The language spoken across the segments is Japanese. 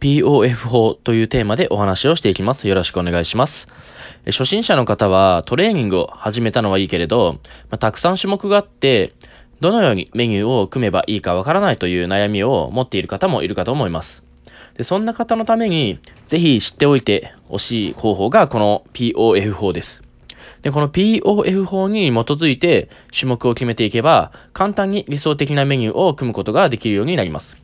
POF 法というテーマでお話をしていきます。よろしくお願いします。初心者の方はトレーニングを始めたのはいいけれど、まあ、たくさん種目があって、どのようにメニューを組めばいいかわからないという悩みを持っている方もいるかと思います。でそんな方のために、ぜひ知っておいてほしい方法がこの POF 法です。で、この POF 法に基づいて種目を決めていけば、簡単に理想的なメニューを組むことができるようになります。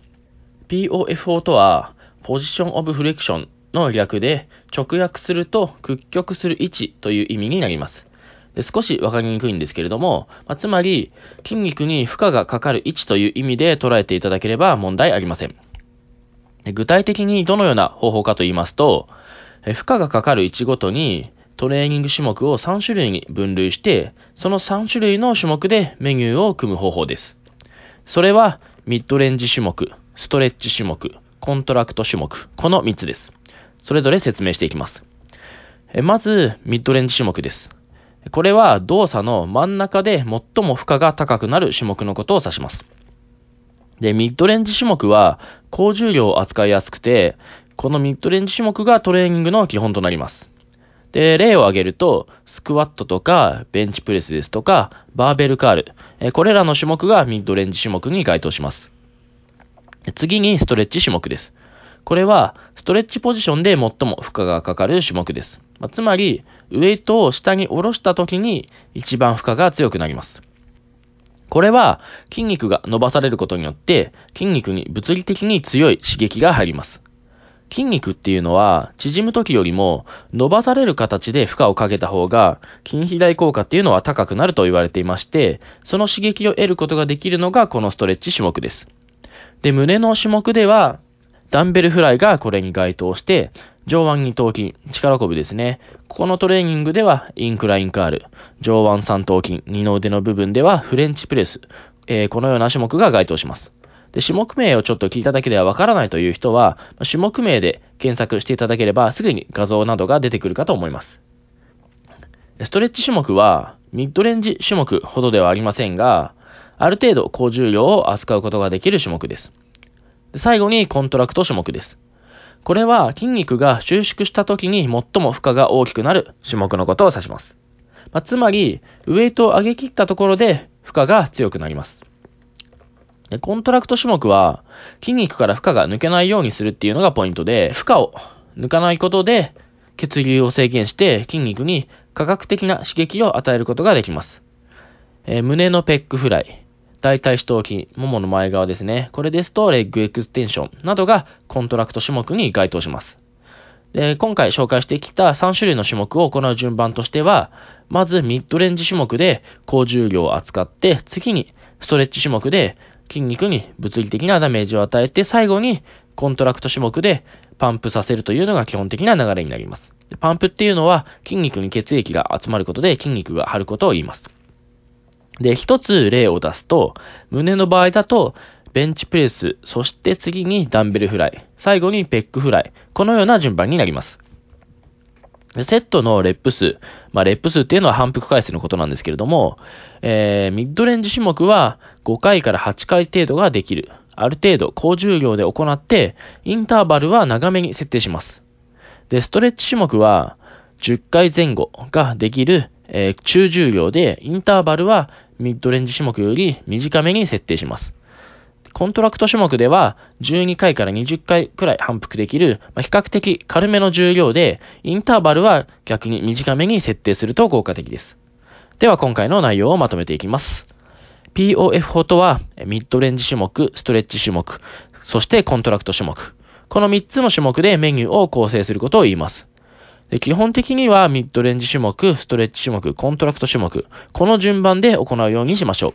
POF 法とは、ポジションオブフレクションの略で、直訳すると屈曲する位置という意味になります。で少しわかりにくいんですけれども、まあ、つまり筋肉に負荷がかかる位置という意味で捉えていただければ問題ありません。具体的にどのような方法かと言いますと、負荷がかかる位置ごとにトレーニング種目を3種類に分類して、その3種類の種目でメニューを組む方法です。それはミッドレンジ種目、ストレッチ種目、コントラクト種目、この3つです。それぞれ説明していきます。まず、ミッドレンジ種目です。これは動作の真ん中で最も負荷が高くなる種目のことを指します。で、ミッドレンジ種目は高重量を扱いやすくて、このミッドレンジ種目がトレーニングの基本となります。で、例を挙げると、スクワットとか、ベンチプレスですとか、バーベルカール、これらの種目がミッドレンジ種目に該当します。次にストレッチ種目です。これは、ストレッチポジションで最も負荷がかかる種目です。まあ、つまり、ウェイトを下に下ろした時に一番負荷が強くなります。これは、筋肉が伸ばされることによって、筋肉に物理的に強い刺激が入ります。筋肉っていうのは、縮む時よりも、伸ばされる形で負荷をかけた方が、筋肥大効果っていうのは高くなると言われていまして、その刺激を得ることができるのがこのストレッチ種目です。で、胸の種目では、ダンベルフライがこれに該当して、上腕二頭筋、力こぶですね。ここのトレーニングでは、インクラインカール、上腕三頭筋、二の腕の部分ではフレンチプレス、えー、このような種目が該当します。で、種目名をちょっと聞いただけではわからないという人は、種目名で検索していただければ、すぐに画像などが出てくるかと思います。ストレッチ種目は、ミッドレンジ種目ほどではありませんが、ある程度高重量を扱うことができる種目です。最後にコントラクト種目です。これは筋肉が収縮した時に最も負荷が大きくなる種目のことを指します。まあ、つまり、ウェイトを上げ切ったところで負荷が強くなります。でコントラクト種目は筋肉から負荷が抜けないようにするっていうのがポイントで、負荷を抜かないことで血流を制限して筋肉に化学的な刺激を与えることができます。えー、胸のペックフライ、大腿四頭筋、ももの前側ですね。これですと、レッグエクステンションなどがコントラクト種目に該当します。で今回紹介してきた3種類の種目を行う順番としては、まずミッドレンジ種目で高重量を扱って、次にストレッチ種目で筋肉に物理的なダメージを与えて、最後にコントラクト種目でパンプさせるというのが基本的な流れになります。パンプっていうのは筋肉に血液が集まることで筋肉が張ることを言います。で、一つ例を出すと、胸の場合だと、ベンチプレス、そして次にダンベルフライ、最後にペックフライ、このような順番になります。セットのレップ数、まあ、レップ数っていうのは反復回数のことなんですけれども、えー、ミッドレンジ種目は5回から8回程度ができる。ある程度高重量で行って、インターバルは長めに設定します。で、ストレッチ種目は10回前後ができるえー、中重量で、インターバルはミッドレンジ種目より短めに設定します。コントラクト種目では12回から20回くらい反復できる、まあ、比較的軽めの重量で、インターバルは逆に短めに設定すると効果的です。では今回の内容をまとめていきます。POF 法とは、ミッドレンジ種目、ストレッチ種目、そしてコントラクト種目。この3つの種目でメニューを構成することを言います。で基本的にはミッドレンジ種目、ストレッチ種目、コントラクト種目、この順番で行うようにしましょ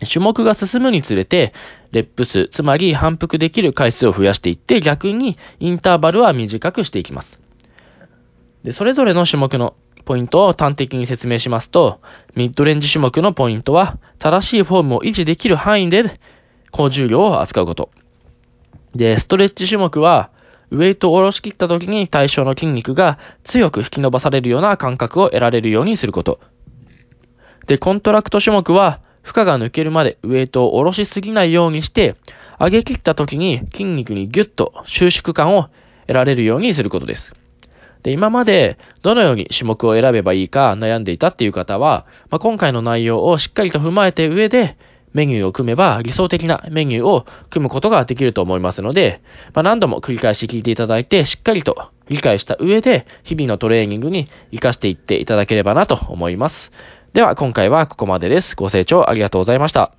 う。種目が進むにつれて、レップ数、つまり反復できる回数を増やしていって、逆にインターバルは短くしていきます。でそれぞれの種目のポイントを端的に説明しますと、ミッドレンジ種目のポイントは、正しいフォームを維持できる範囲で高重量を扱うこと。で、ストレッチ種目は、ウェイトを下ろし切った時に対象の筋肉が強く引き伸ばされるような感覚を得られるようにすること。で、コントラクト種目は負荷が抜けるまでウェイトを下ろしすぎないようにして、上げ切った時に筋肉にギュッと収縮感を得られるようにすることです。で、今までどのように種目を選べばいいか悩んでいたっていう方は、まあ、今回の内容をしっかりと踏まえた上でメニューを組めば理想的なメニューを組むことができると思いますので、まあ、何度も繰り返し聞いていただいてしっかりと理解した上で日々のトレーニングに活かしていっていただければなと思います。では今回はここまでです。ご清聴ありがとうございました。